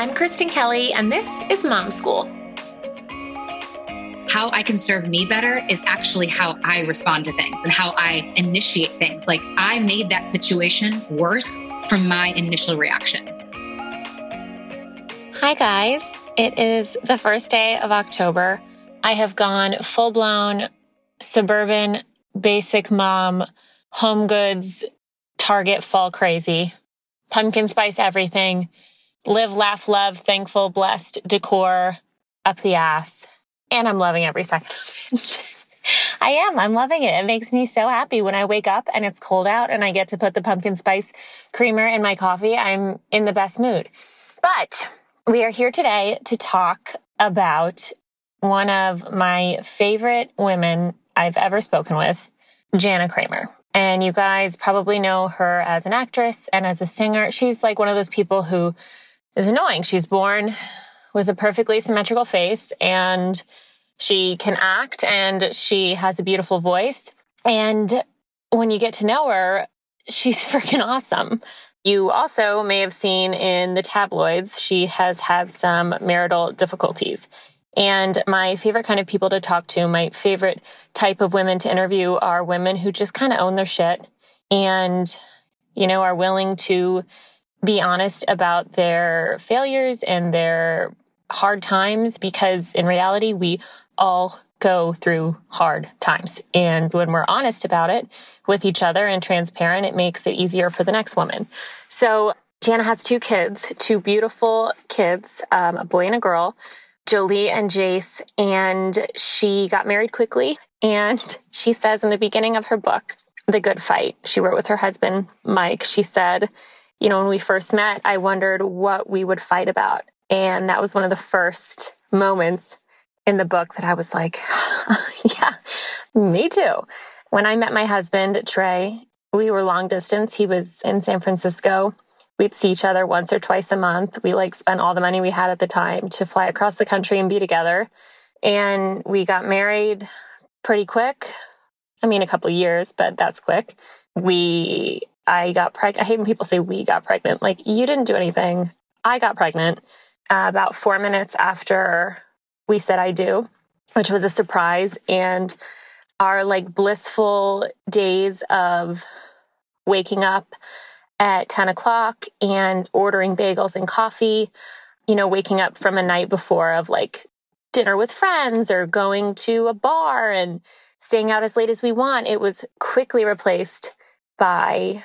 I'm Kristen Kelly, and this is Mom School. How I can serve me better is actually how I respond to things and how I initiate things. Like I made that situation worse from my initial reaction. Hi, guys. It is the first day of October. I have gone full blown suburban, basic mom, home goods, Target fall crazy, pumpkin spice everything, live, laugh, love, thankful, blessed decor up the ass. And I'm loving every second of it. I am. I'm loving it. It makes me so happy when I wake up and it's cold out and I get to put the pumpkin spice creamer in my coffee. I'm in the best mood. But we are here today to talk about one of my favorite women I've ever spoken with, Jana Kramer. And you guys probably know her as an actress and as a singer. She's like one of those people who is annoying. She's born with a perfectly symmetrical face and she can act and she has a beautiful voice. And when you get to know her, she's freaking awesome. You also may have seen in the tabloids, she has had some marital difficulties. And my favorite kind of people to talk to, my favorite type of women to interview are women who just kind of own their shit and, you know, are willing to be honest about their failures and their hard times because in reality, we all go through hard times. And when we're honest about it with each other and transparent, it makes it easier for the next woman. So Jana has two kids, two beautiful kids, um, a boy and a girl. Jolie and Jace, and she got married quickly. And she says in the beginning of her book, The Good Fight, she wrote with her husband, Mike, she said, You know, when we first met, I wondered what we would fight about. And that was one of the first moments in the book that I was like, Yeah, me too. When I met my husband, Trey, we were long distance. He was in San Francisco we'd see each other once or twice a month. We like spent all the money we had at the time to fly across the country and be together. And we got married pretty quick. I mean, a couple years, but that's quick. We, I got pregnant. I hate when people say we got pregnant. Like, you didn't do anything. I got pregnant uh, about four minutes after we said I do, which was a surprise. And our like blissful days of waking up at 10 o'clock and ordering bagels and coffee, you know, waking up from a night before of like dinner with friends or going to a bar and staying out as late as we want. It was quickly replaced by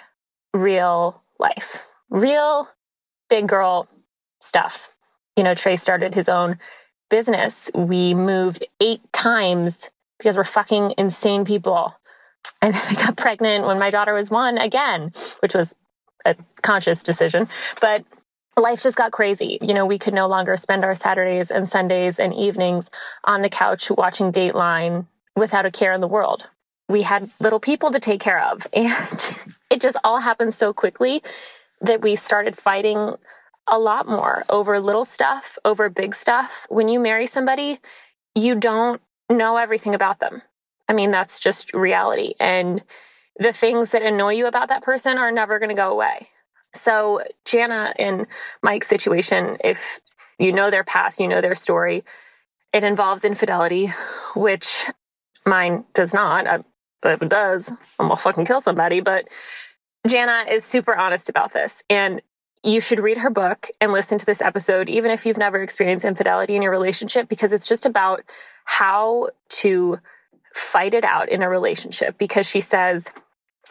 real life, real big girl stuff. You know, Trey started his own business. We moved eight times because we're fucking insane people. And I got pregnant when my daughter was one again, which was a conscious decision, but life just got crazy. You know, we could no longer spend our Saturdays and Sundays and evenings on the couch watching Dateline without a care in the world. We had little people to take care of. And it just all happened so quickly that we started fighting a lot more over little stuff, over big stuff. When you marry somebody, you don't know everything about them. I mean, that's just reality. And the things that annoy you about that person are never going to go away. So, Jana, and Mike's situation, if you know their past, you know their story, it involves infidelity, which mine does not. I, if it does, I'm gonna fucking kill somebody. But Jana is super honest about this. And you should read her book and listen to this episode, even if you've never experienced infidelity in your relationship, because it's just about how to fight it out in a relationship. Because she says,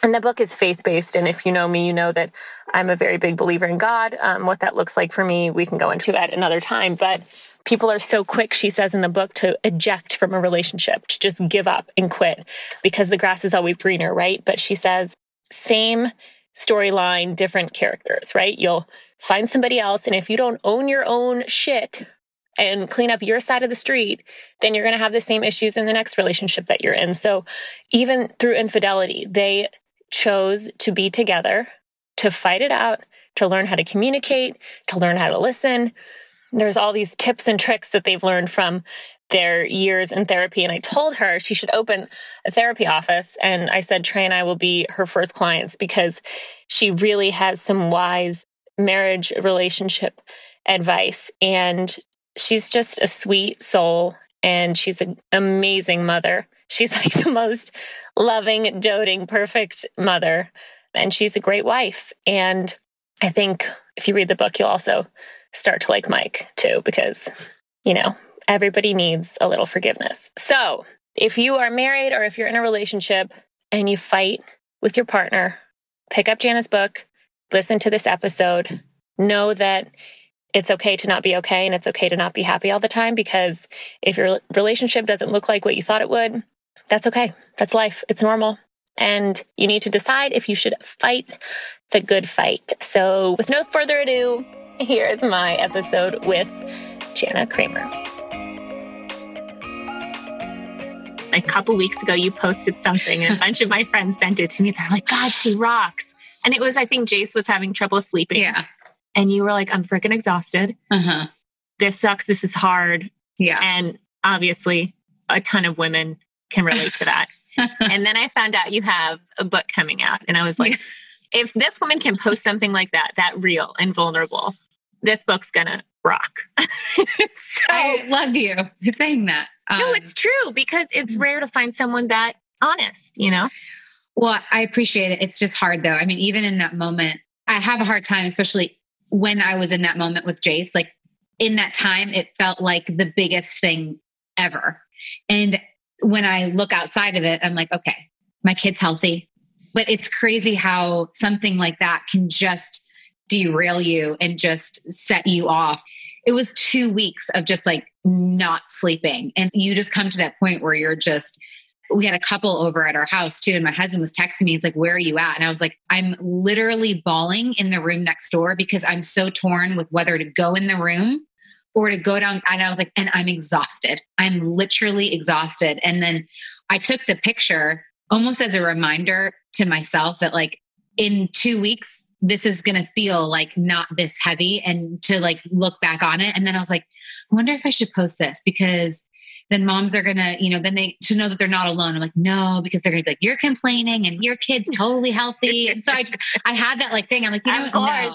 and the book is faith based. And if you know me, you know that I'm a very big believer in God. Um, what that looks like for me, we can go into at another time. But people are so quick, she says in the book, to eject from a relationship, to just give up and quit because the grass is always greener, right? But she says, same storyline, different characters, right? You'll find somebody else. And if you don't own your own shit, and clean up your side of the street, then you're going to have the same issues in the next relationship that you're in. So even through infidelity, they chose to be together, to fight it out, to learn how to communicate, to learn how to listen. There's all these tips and tricks that they've learned from their years in therapy. And I told her she should open a therapy office. And I said, Trey and I will be her first clients because she really has some wise marriage relationship advice. And she's just a sweet soul and she's an amazing mother. She's like the most loving, doting, perfect mother. And she's a great wife. And I think if you read the book, you'll also start to like Mike too, because, you know, everybody needs a little forgiveness. So if you are married or if you're in a relationship and you fight with your partner, pick up Jana's book, listen to this episode, know that it's okay to not be okay and it's okay to not be happy all the time because if your relationship doesn't look like what you thought it would, that's okay. That's life. It's normal. And you need to decide if you should fight the good fight. So, with no further ado, here is my episode with Jana Kramer. A couple weeks ago, you posted something, and a bunch of my friends sent it to me. They're like, God, she rocks. And it was, I think Jace was having trouble sleeping. Yeah and you were like, I'm freaking exhausted. Uh-huh. This sucks. This is hard. Yeah. And obviously, a ton of women can relate to that. and then I found out you have a book coming out. And I was like, if this woman can post something like that, that real and vulnerable, this book's to rock. so, I love you for saying that. Um, no, it's true because it's mm. rare to find someone that honest, you know? Well, I appreciate it. It's just hard though. I mean, even in that moment, I have a hard time, especially when I was in that moment with Jace, like in that time, it felt like the biggest thing ever. And when I look outside of it, I'm like, okay, my kid's healthy. But it's crazy how something like that can just derail you and just set you off. It was two weeks of just like not sleeping. And you just come to that point where you're just, we had a couple over at our house too. And my husband was texting me. He's like, Where are you at? And I was like, I'm literally bawling in the room next door because I'm so torn with whether to go in the room or to go down. And I was like, And I'm exhausted. I'm literally exhausted. And then I took the picture almost as a reminder to myself that, like, in two weeks, this is going to feel like not this heavy and to like look back on it. And then I was like, I wonder if I should post this because then moms are gonna, you know, then they to know that they're not alone. I'm like, no, because they're gonna be like, you're complaining and your kid's totally healthy. and so I just I had that like thing. I'm like, you know what? No.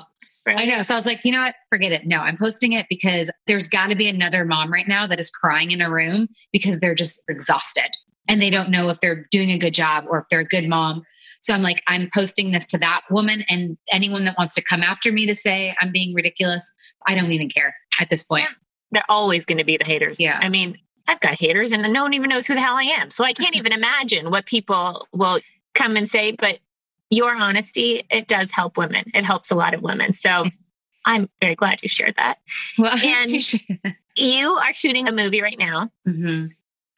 Right. I know. So I was like, you know what? Forget it. No, I'm posting it because there's got to be another mom right now that is crying in a room because they're just exhausted and they don't know if they're doing a good job or if they're a good mom. So I'm like, I'm posting this to that woman and anyone that wants to come after me to say I'm being ridiculous. I don't even care at this point. They're always going to be the haters. Yeah. I mean, I've got haters and no one even knows who the hell I am. So I can't even imagine what people will come and say. But your honesty, it does help women. It helps a lot of women. So I'm very glad you shared that. Well, and you are shooting a movie right now. Mm-hmm.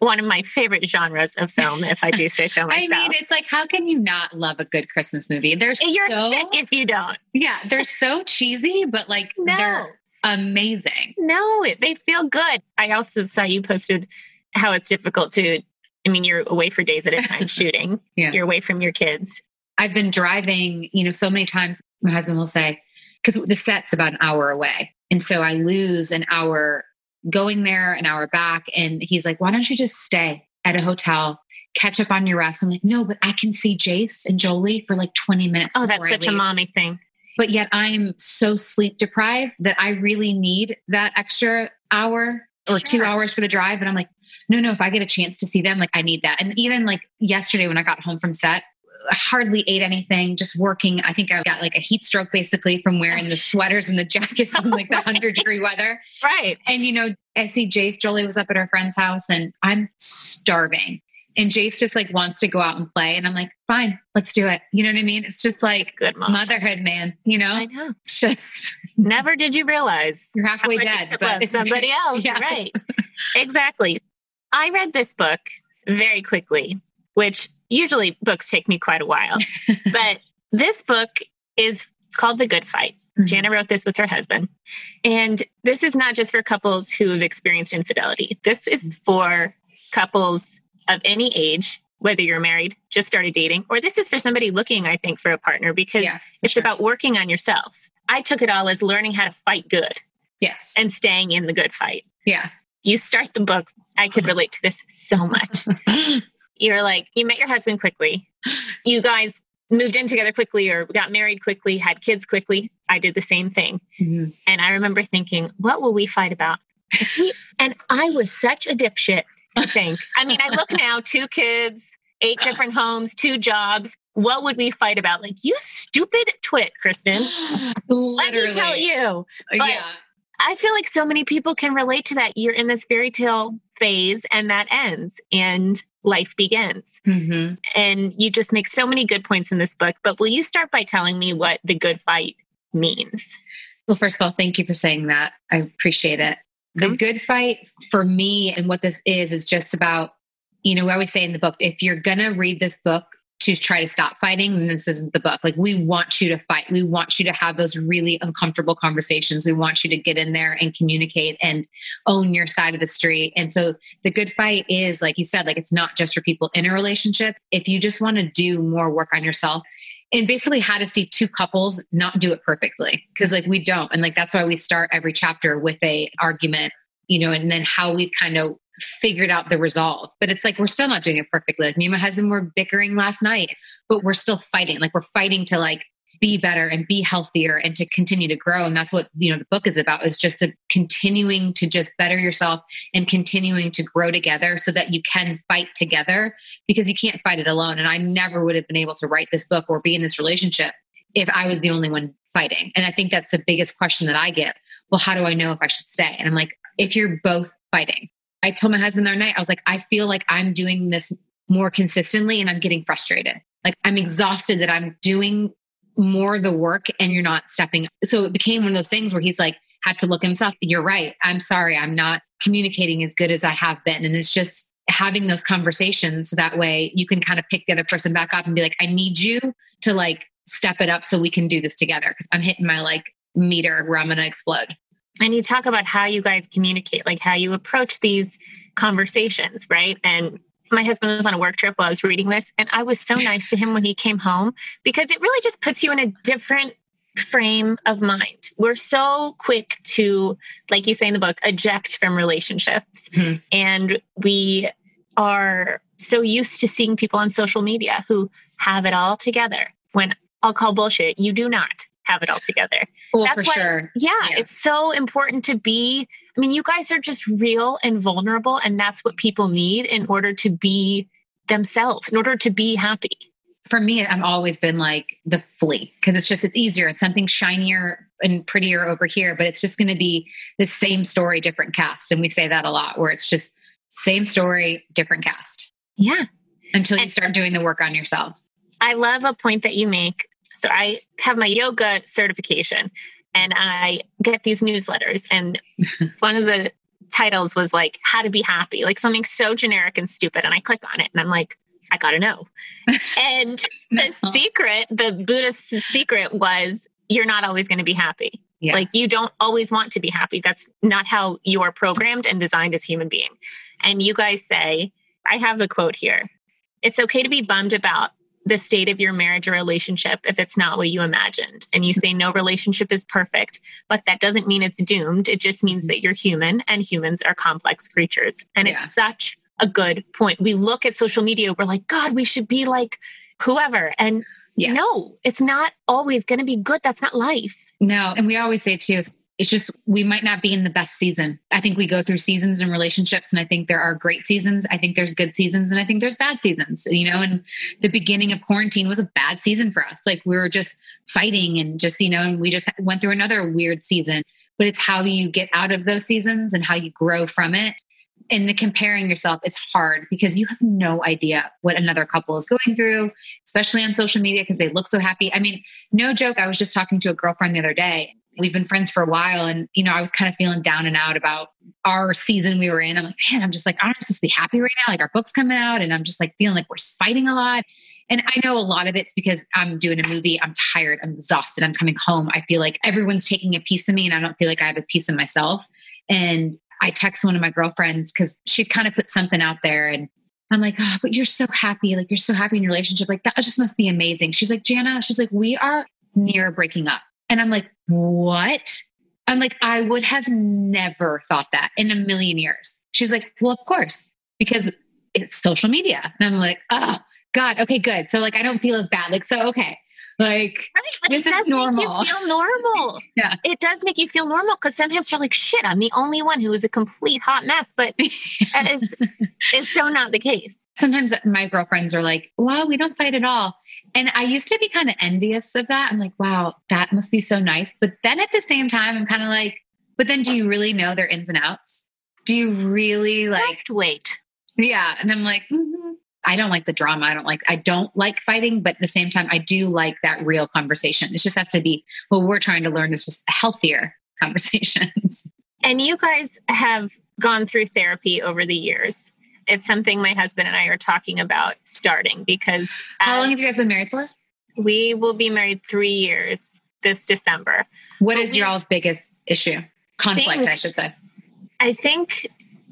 One of my favorite genres of film, if I do say so myself. I mean, it's like, how can you not love a good Christmas movie? They're You're so, sick if you don't. Yeah, they're so cheesy, but like no. they're amazing. No, they feel good. I also saw you posted how it's difficult to, I mean, you're away for days at a time shooting, yeah. you're away from your kids. I've been driving, you know, so many times my husband will say, because the set's about an hour away. And so I lose an hour going there, an hour back. And he's like, why don't you just stay at a hotel, catch up on your rest? I'm like, no, but I can see Jace and Jolie for like 20 minutes. Oh, that's such a mommy thing but yet I'm so sleep deprived that I really need that extra hour or sure. two hours for the drive. And I'm like, no, no, if I get a chance to see them, like I need that. And even like yesterday when I got home from set, hardly ate anything, just working. I think I got like a heat stroke basically from wearing the sweaters and the jackets in like the 100 degree weather. Right. And, you know, I see Jace, Jolie was up at her friend's house and I'm starving. And Jace just like wants to go out and play. And I'm like, fine, let's do it. You know what I mean? It's just like Good mom. motherhood, man. You know? I know. It's just never did you realize you're halfway dead, but it's somebody else. Yes. Right. exactly. I read this book very quickly, which usually books take me quite a while. but this book is called The Good Fight. Mm-hmm. Jana wrote this with her husband. And this is not just for couples who have experienced infidelity. This is for couples of any age, whether you're married, just started dating, or this is for somebody looking, I think, for a partner because yeah, it's sure. about working on yourself. I took it all as learning how to fight good. Yes. And staying in the good fight. Yeah. You start the book. I could relate to this so much. You're like, you met your husband quickly. You guys moved in together quickly or got married quickly, had kids quickly. I did the same thing. Mm-hmm. And I remember thinking, what will we fight about? and I was such a dipshit to think. I mean, I look now, two kids, eight different homes, two jobs. What would we fight about? Like, you stupid twit, Kristen. Let me tell you. But yeah. I feel like so many people can relate to that. You're in this fairy tale phase and that ends and life begins. Mm-hmm. And you just make so many good points in this book. But will you start by telling me what the good fight means? Well, first of all, thank you for saying that. I appreciate it. The mm-hmm. good fight for me and what this is, is just about, you know, we always say in the book, if you're going to read this book, to try to stop fighting, and this isn't the book. Like, we want you to fight. We want you to have those really uncomfortable conversations. We want you to get in there and communicate and own your side of the street. And so, the good fight is, like you said, like it's not just for people in a relationship. If you just want to do more work on yourself, and basically how to see two couples not do it perfectly because like we don't and like that's why we start every chapter with a argument you know and then how we've kind of figured out the resolve. But it's like we're still not doing it perfectly. Like me and my husband were bickering last night, but we're still fighting. Like we're fighting to like be better and be healthier and to continue to grow. And that's what, you know, the book is about is just a continuing to just better yourself and continuing to grow together so that you can fight together because you can't fight it alone. And I never would have been able to write this book or be in this relationship if I was the only one fighting. And I think that's the biggest question that I get. Well, how do I know if I should stay? And I'm like, if you're both fighting, I told my husband the other night, I was like, I feel like I'm doing this more consistently and I'm getting frustrated. Like I'm exhausted that I'm doing more of the work and you're not stepping. Up. So it became one of those things where he's like, had to look himself. You're right. I'm sorry. I'm not communicating as good as I have been. And it's just having those conversations so that way you can kind of pick the other person back up and be like, I need you to like step it up so we can do this together. Cause I'm hitting my like meter where I'm going to explode and you talk about how you guys communicate, like how you approach these conversations, right? And my husband was on a work trip while I was reading this, and I was so nice to him when he came home because it really just puts you in a different frame of mind. We're so quick to, like you say in the book, eject from relationships. Mm-hmm. And we are so used to seeing people on social media who have it all together when I'll call bullshit. You do not have it all together. Well, That's for why, sure. Yeah, yeah, it's so important to be. I mean, you guys are just real and vulnerable, and that's what people need in order to be themselves, in order to be happy. For me, I've always been like the flea because it's just it's easier. It's something shinier and prettier over here, but it's just going to be the same story, different cast, and we say that a lot. Where it's just same story, different cast. Yeah. Until you and, start doing the work on yourself. I love a point that you make so I have my yoga certification and I get these newsletters. And one of the titles was like, How to Be Happy, like something so generic and stupid. And I click on it and I'm like, I gotta know. and no. the secret, the Buddhist secret was you're not always going to be happy. Yeah. Like you don't always want to be happy. That's not how you are programmed and designed as human being. And you guys say, I have the quote here. It's okay to be bummed about the state of your marriage or relationship if it's not what you imagined. And you say no relationship is perfect, but that doesn't mean it's doomed. It just means that you're human and humans are complex creatures. And yeah. it's such a good point. We look at social media, we're like, God, we should be like whoever. And yes. no, it's not always going to be good. That's not life. No. And we always say too, it's just we might not be in the best season. I think we go through seasons in relationships, and I think there are great seasons. I think there's good seasons, and I think there's bad seasons. You know, and the beginning of quarantine was a bad season for us. Like we were just fighting and just you know, and we just went through another weird season. But it's how you get out of those seasons and how you grow from it. And the comparing yourself is hard because you have no idea what another couple is going through, especially on social media because they look so happy. I mean, no joke. I was just talking to a girlfriend the other day we've been friends for a while and you know i was kind of feeling down and out about our season we were in i'm like man i'm just like i'm supposed to be happy right now like our book's coming out and i'm just like feeling like we're fighting a lot and i know a lot of it's because i'm doing a movie i'm tired i'm exhausted i'm coming home i feel like everyone's taking a piece of me and i don't feel like i have a piece of myself and i text one of my girlfriends because she kind of put something out there and I'm like, oh, but you're so happy. Like, you're so happy in your relationship. Like, that just must be amazing. She's like, Jana, she's like, we are near breaking up. And I'm like, what? I'm like, I would have never thought that in a million years. She's like, well, of course, because it's social media. And I'm like, oh, God. Okay, good. So like I don't feel as bad. Like, so okay. Like Right, This is normal. feel normal. Yeah. It does make you feel normal because sometimes you're like, shit, I'm the only one who is a complete hot mess. But that is is so not the case. sometimes my girlfriends are like, wow, we don't fight at all. And I used to be kind of envious of that. I'm like, wow, that must be so nice. But then at the same time, I'm kind of like, but then do you really know their ins and outs? Do you really like, Just wait. yeah. And I'm like, mhm. I don't like the drama. I don't like, I don't like fighting, but at the same time, I do like that real conversation. It just has to be what we're trying to learn is just healthier conversations. And you guys have gone through therapy over the years. It's something my husband and I are talking about starting because How long have you guys been married for? we will be married three years this December. What is your all's biggest issue? Conflict, I should say. I think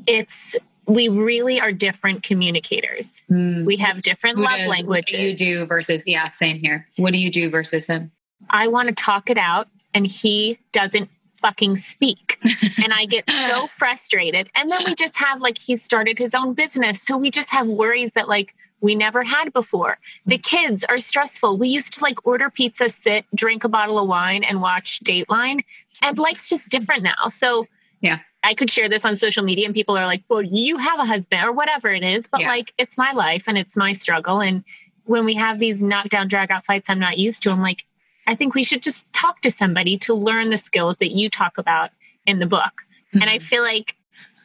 it's we really are different communicators. Hmm. We have different Who love does- languages. What do you do versus yeah, same here. What do you do versus him? I want to talk it out and he doesn't fucking speak. and I get so frustrated. And then we just have like he started his own business. So we just have worries that like we never had before. The mm. kids are stressful. We used to like order pizza, sit, drink a bottle of wine, and watch Dateline. And life's just different now. So Yeah. I could share this on social media and people are like, well, you have a husband or whatever it is. But Yeah. like it's my life and it's my struggle. And when we have these knockdown, drag out fights I'm not used to, I'm like, I think we should just talk to somebody to learn the skills that you talk about in the book. And Mm-hmm. I feel like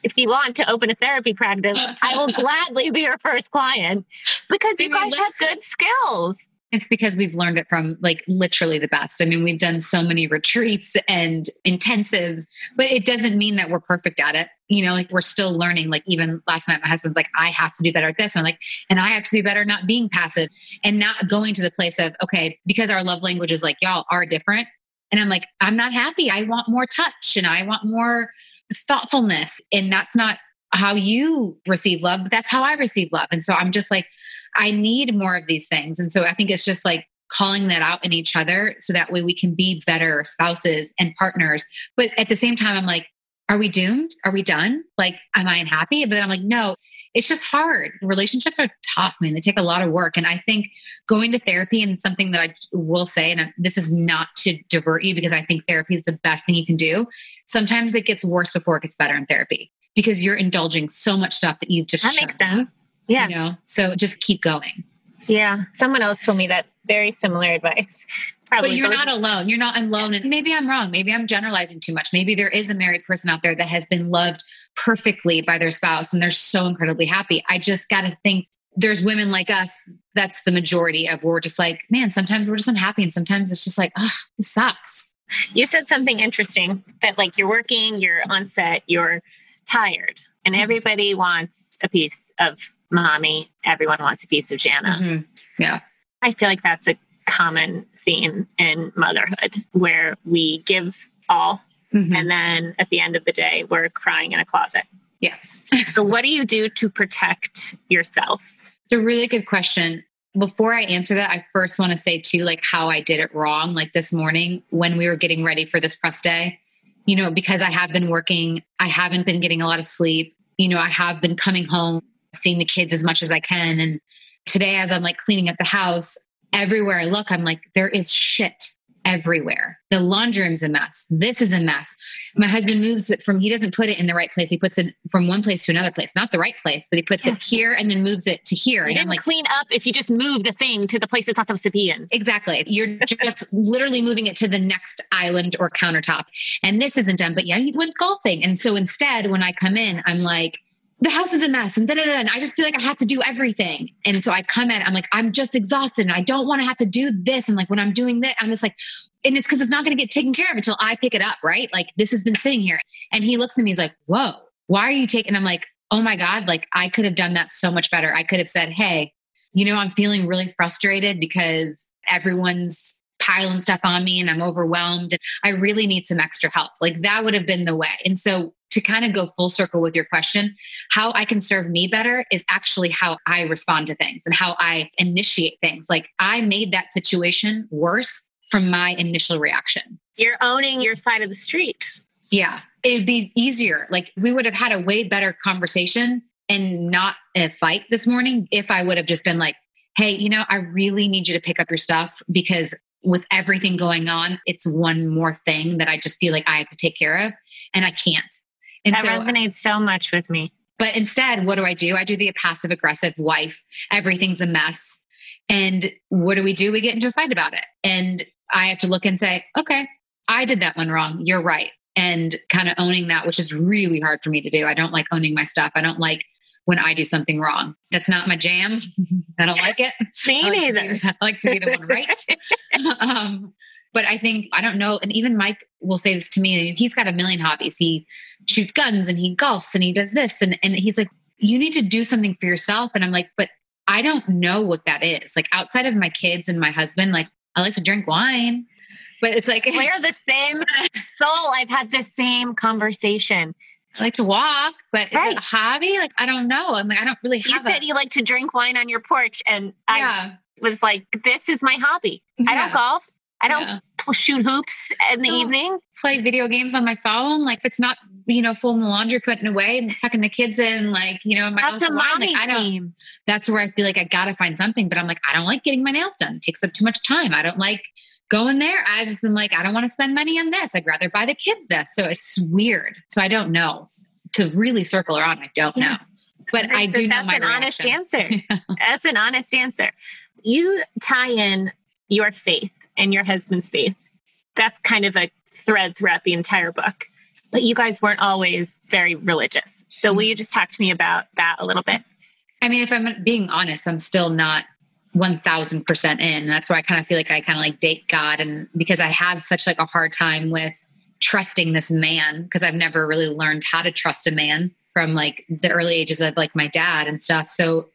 if you want to open a therapy practice, I will gladly be your first client because you guys have good skills. It's because we've learned it from like literally the best. I mean, we've done so many retreats and intensives, but it doesn't mean that we're perfect at it. You know, like we're still learning. Like even last night, my husband's like, I have to do better at this. And I'm like, and I have to be better not being passive and not going to the place of, okay, because our love languages like y'all are different. And I'm like, I'm not happy. I want more touch and I want more thoughtfulness. And that's not how you receive love, but that's how I receive love. And so I'm just like, I need more of these things. And so I think it's just like calling that out in each other so that way we can be better spouses and partners. But at the same time, I'm like, are we doomed? Are we done? Like, am I unhappy? But then I'm like, no, it's just hard. Relationships are tough, man. They take a lot of work. And I think going to therapy and something that I will say, and this is not to divert you because I think therapy is the best thing you can do. Sometimes it gets worse before it gets better in therapy because you're indulging so much stuff that you've just That makes sense. Yeah. You know, so just keep going. Yeah. Someone else told me that very similar advice. Probably But you're not alone. You're not alone. And maybe I'm wrong. Maybe I'm generalizing too much. Maybe there is a married person out there that has been loved perfectly by their spouse and they're so incredibly happy. I just got to think there's women like us. That's the majority of we're just like, man, sometimes we're just unhappy. And sometimes it's just like, oh, this sucks. You said something interesting that like you're working, you're on set, you're tired, and Mhm. everybody wants a piece of mommy. Everyone wants a piece of Jana. Mhm. Yeah. I feel like that's a common theme in motherhood where we give all Mhm. and then at the end of the day we're crying in a closet. Yes. So what do you do to protect yourself? It's a really good question. Before I answer that, I first want to say too, like how I did it wrong. Like this morning when we were getting ready for this press day, you know, because I have been working, I haven't been getting a lot of sleep. You know, I have been coming home, seeing the kids as much as I can. And today, as I'm like cleaning up the house, everywhere I look, I'm like, there is shit everywhere. The laundry room's a mess. This is a mess. My husband moves it from, he doesn't put it in the right place. He puts it from one place to another place, not the right place, but he puts it here and then moves it to here. You And I'm didn't like, clean up if you just move the thing to the place it's not supposed to be in. Exactly. You're just literally moving it to the next island or countertop. And this isn't done, but yeah, you went golfing. And so instead, when I come in, I'm like, the house is a mess and da, da, da, and I just feel like I have to do everything. And so I come in, I'm like, I'm just exhausted and I don't want to have to do this. And like when I'm doing that, I'm just like, and it's because it's not going to get taken care of until I pick it up, right? Like this has been sitting here. And he looks at me, he's like, whoa, why are you taking? I'm like, oh my God, like I could have done that so much better. I could have said, hey, you know, I'm feeling really frustrated because everyone's piling stuff on me and I'm overwhelmed. I really need some extra help. Like that would have been the way. And so to kind of go full circle with your question, how I can serve me better is actually how I respond to things and how I initiate things. Like I made that situation worse from my initial reaction. You're owning your side of the street. Yeah. It'd be easier. Like we would have had a way better conversation and not a fight this morning if I would have just been like, hey, you know, I really need you to pick up your stuff because with everything going on, it's one more thing that I just feel like I have to take care of and I can't. And that so, resonates so much with me. But instead, what do I do? I do the passive aggressive wife. Everything's a mess. And what do we do? We get into a fight about it. And I have to look and say, okay, I did that one wrong. You're right. And kind of owning that, which is really hard for me to do. I don't like owning my stuff. I don't like when I do something wrong. That's not my jam. I don't like it. Me I like neither. Be, I like to be the one right. um, but I think, I don't know. And even Mike will say this to me. He's got a million hobbies. He shoots guns and he golfs and he does this. And, and he's like, you need to do something for yourself. And I'm like, but I don't know what that is. Like outside of my kids and my husband, like I like to drink wine, but it's like we're the same soul. I've had the same conversation. I like to walk, but right. is it a hobby? Like I don't know. I'm like I don't really. have. you said a- you like to drink wine on your porch, and I was like, "This is my hobby. Yeah. I don't golf. I don't yeah. shoot hoops in the evening. Play video games on my phone. Like if it's not you know, folding the laundry, putting away, and tucking the kids in, like, you know, my that's a mommy like, I don't, That's where I feel like I got to find something, but I'm like, I don't like getting my nails done. It takes up too much time. I don't like going there. I just am like, I don't want to spend money on this. I'd rather buy the kids this. So it's weird. So I don't know. To really circle around, I don't yeah. know. But I do that's know my an honest answer. that's an honest answer. You tie in your faith and your husband's faith. That's kind of a thread throughout the entire book but you guys weren't always very religious. So will you mm-hmm. just talk to me about that a little bit? I mean, if I'm being honest, I'm still not 1000% in. That's why I kind of feel like I kind of like date God and because I have such like a hard time with trusting this man because I've never really learned how to trust a man from like the early ages of like my dad and stuff. So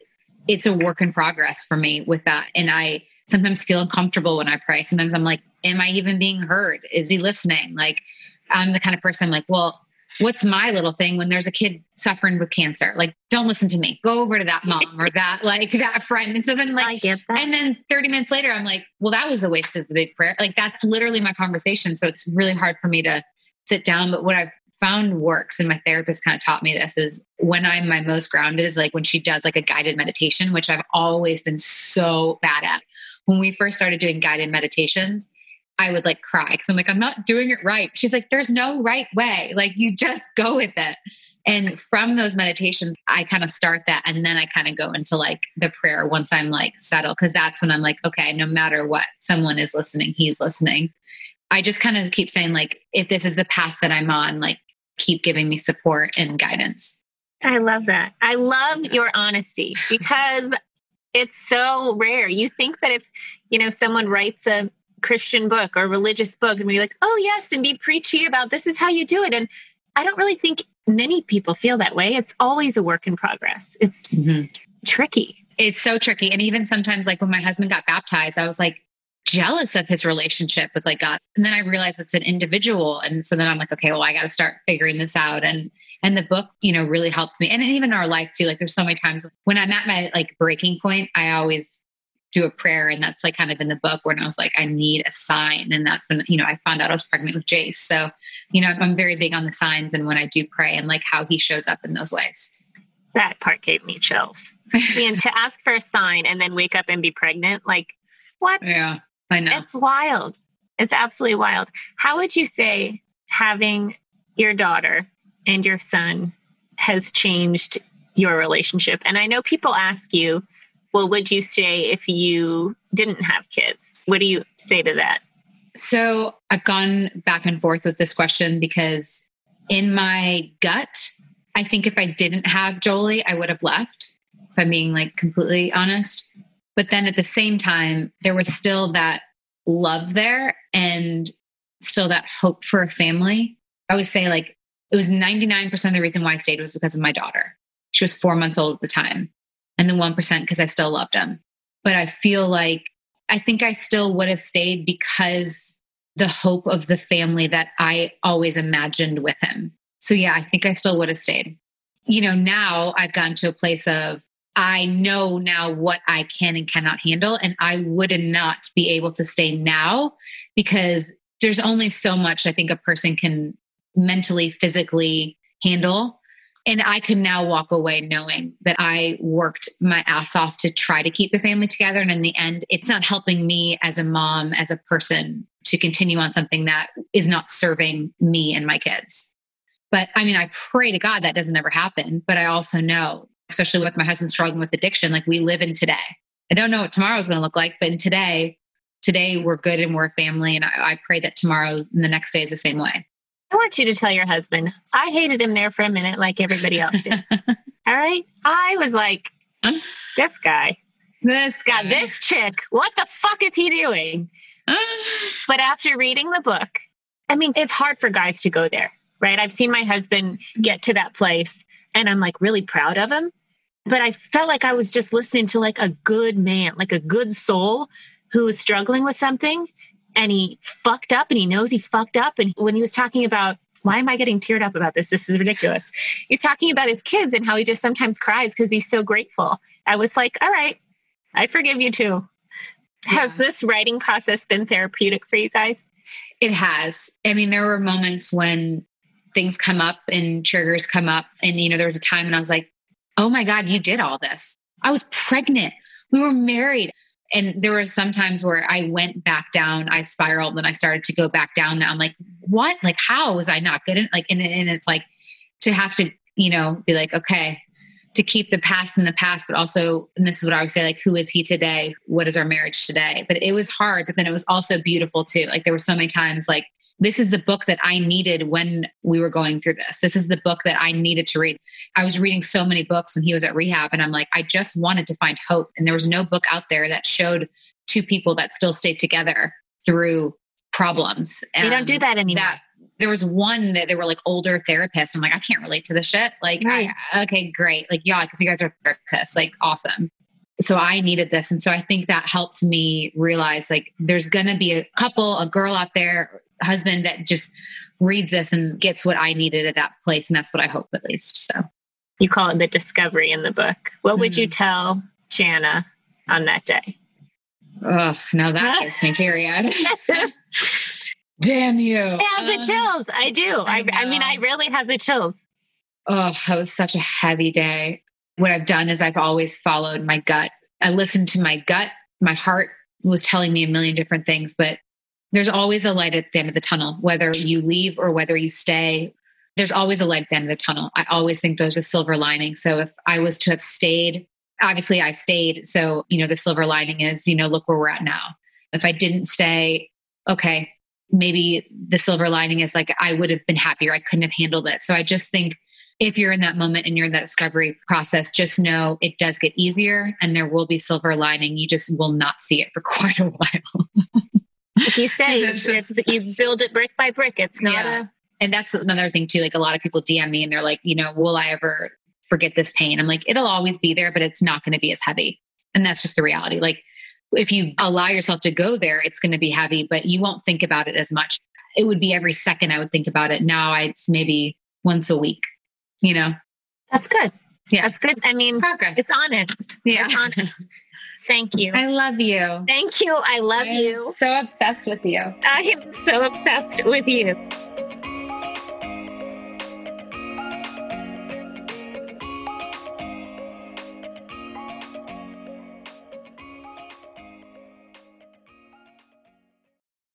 it's a work in progress for me with that. And I sometimes feel uncomfortable when I pray. Sometimes I'm like, am I even being heard? Is he listening? Like, I'm the kind of person like, well, what's my little thing when there's a kid suffering with cancer? Like, don't listen to me. Go over to that mom or that like that friend. And so then like and then 30 minutes later, I'm like, well, that was a waste of the big prayer. Like that's literally my conversation. So it's really hard for me to sit down. But what I've found works and my therapist kind of taught me this is when I'm my most grounded is like when she does like a guided meditation, which I've always been so bad at. When we first started doing guided meditations, I would like cry because I'm like, I'm not doing it right. She's like, there's no right way. Like, you just go with it. And from those meditations, I kind of start that. And then I kind of go into like the prayer once I'm like settled, because that's when I'm like, okay, no matter what, someone is listening, he's listening. I just kind of keep saying, like, if this is the path that I'm on, like, keep giving me support and guidance. I love that. I love your honesty because it's so rare. You think that if, you know, someone writes a Christian book or religious book and be like, oh, yes, and be preachy about this is how you do it. And I don't really think many people feel that way. It's always a work in progress. It's mm-hmm. tricky. It's so tricky. And even sometimes, like when my husband got baptized, I was like jealous of his relationship with like God. And then I realized it's an individual. And so then I'm like, okay, well, I got to start figuring this out. And and the book, you know, really helped me. And even our life too. Like there's so many times when I'm at my like breaking point, I always do a prayer and that's like kind of in the book when I was like, I need a sign. And that's when, you know, I found out I was pregnant with Jace. So, you know, I'm very big on the signs and when I do pray and like how he shows up in those ways. That part gave me chills. and to ask for a sign and then wake up and be pregnant, like what? Yeah, I know. It's wild. It's absolutely wild. How would you say having your daughter and your son has changed your relationship? And I know people ask you, well, would you say if you didn't have kids? What do you say to that? So I've gone back and forth with this question because in my gut, I think if I didn't have Jolie, I would have left, if I'm being like completely honest. But then at the same time, there was still that love there and still that hope for a family. I would say, like, it was 99% of the reason why I stayed was because of my daughter. She was four months old at the time and the 1% because I still loved him. But I feel like I think I still would have stayed because the hope of the family that I always imagined with him. So yeah, I think I still would have stayed. You know, now I've gotten to a place of I know now what I can and cannot handle. And I would not be able to stay now because there's only so much I think a person can mentally, physically handle And I could now walk away knowing that I worked my ass off to try to keep the family together. And in the end, it's not helping me as a mom, as a person to continue on something that is not serving me and my kids. But I mean, I pray to God that doesn't ever happen. But I also know, especially with my husband struggling with addiction, like we live in today. I don't know what tomorrow is going to look like, but in today, today we're good and we're a family. And I, I pray that tomorrow and the next day is the same way. I want you to tell your husband, I hated him there for a minute like everybody else did. All right. I was like, this guy, this guy, this chick, what the fuck is he doing? but after reading the book, I mean, it's hard for guys to go there, right? I've seen my husband get to that place and I'm like really proud of him. But I felt like I was just listening to like a good man, like a good soul who was struggling with something and he fucked up and he knows he fucked up. And when he was talking about, why am I getting teared up about this? This is ridiculous. He's talking about his kids and how he just sometimes cries because he's so grateful. I was like, all right, I forgive you too. Yeah. Has this writing process been therapeutic for you guys? It has. I mean, there were moments when things come up and triggers come up. And, you know, there was a time when I was like, oh my God, you did all this. I was pregnant. We were married and there were some times where I went back down, I spiraled, and I started to go back down. Now I'm like, what? Like, how was I not good? At, like, and, and it's like to have to, you know, be like, okay, to keep the past in the past, but also, and this is what I would say, like, who is he today? What is our marriage today? But it was hard, but then it was also beautiful too. Like, there were so many times, like, this is the book that I needed when we were going through this. This is the book that I needed to read. I was reading so many books when he was at rehab, and I'm like, I just wanted to find hope. And there was no book out there that showed two people that still stayed together through problems. And we don't do that anymore. That, there was one that they were like older therapists. I'm like, I can't relate to this shit. Like, right. I, okay, great. Like, yeah, because you guys are therapists. Like, awesome. So I needed this. And so I think that helped me realize like there's going to be a couple, a girl out there husband that just reads this and gets what I needed at that place. And that's what I hope at least. So you call it the discovery in the book. What would mm-hmm. you tell Jana on that day? Oh, now that gets me teary eyed. Damn you. I have the um, chills. I do. I, I, I mean, I really have the chills. Oh, it was such a heavy day. What I've done is I've always followed my gut. I listened to my gut. My heart was telling me a million different things, but there's always a light at the end of the tunnel, whether you leave or whether you stay. There's always a light at the end of the tunnel. I always think there's a silver lining. So if I was to have stayed, obviously I stayed. So, you know, the silver lining is, you know, look where we're at now. If I didn't stay, okay, maybe the silver lining is like I would have been happier. I couldn't have handled it. So I just think if you're in that moment and you're in that discovery process, just know it does get easier and there will be silver lining. You just will not see it for quite a while. If you say just, you build it brick by brick, it's not yeah. a. And that's another thing too. Like a lot of people DM me and they're like, you know, will I ever forget this pain? I'm like, it'll always be there, but it's not going to be as heavy. And that's just the reality. Like if you allow yourself to go there, it's going to be heavy, but you won't think about it as much. It would be every second I would think about it. Now it's maybe once a week, you know? That's good. Yeah. That's good. I mean, progress. It's honest. Yeah. It's honest. Thank you. I love you. Thank you. I love I'm you. So obsessed with you. I am so obsessed with you.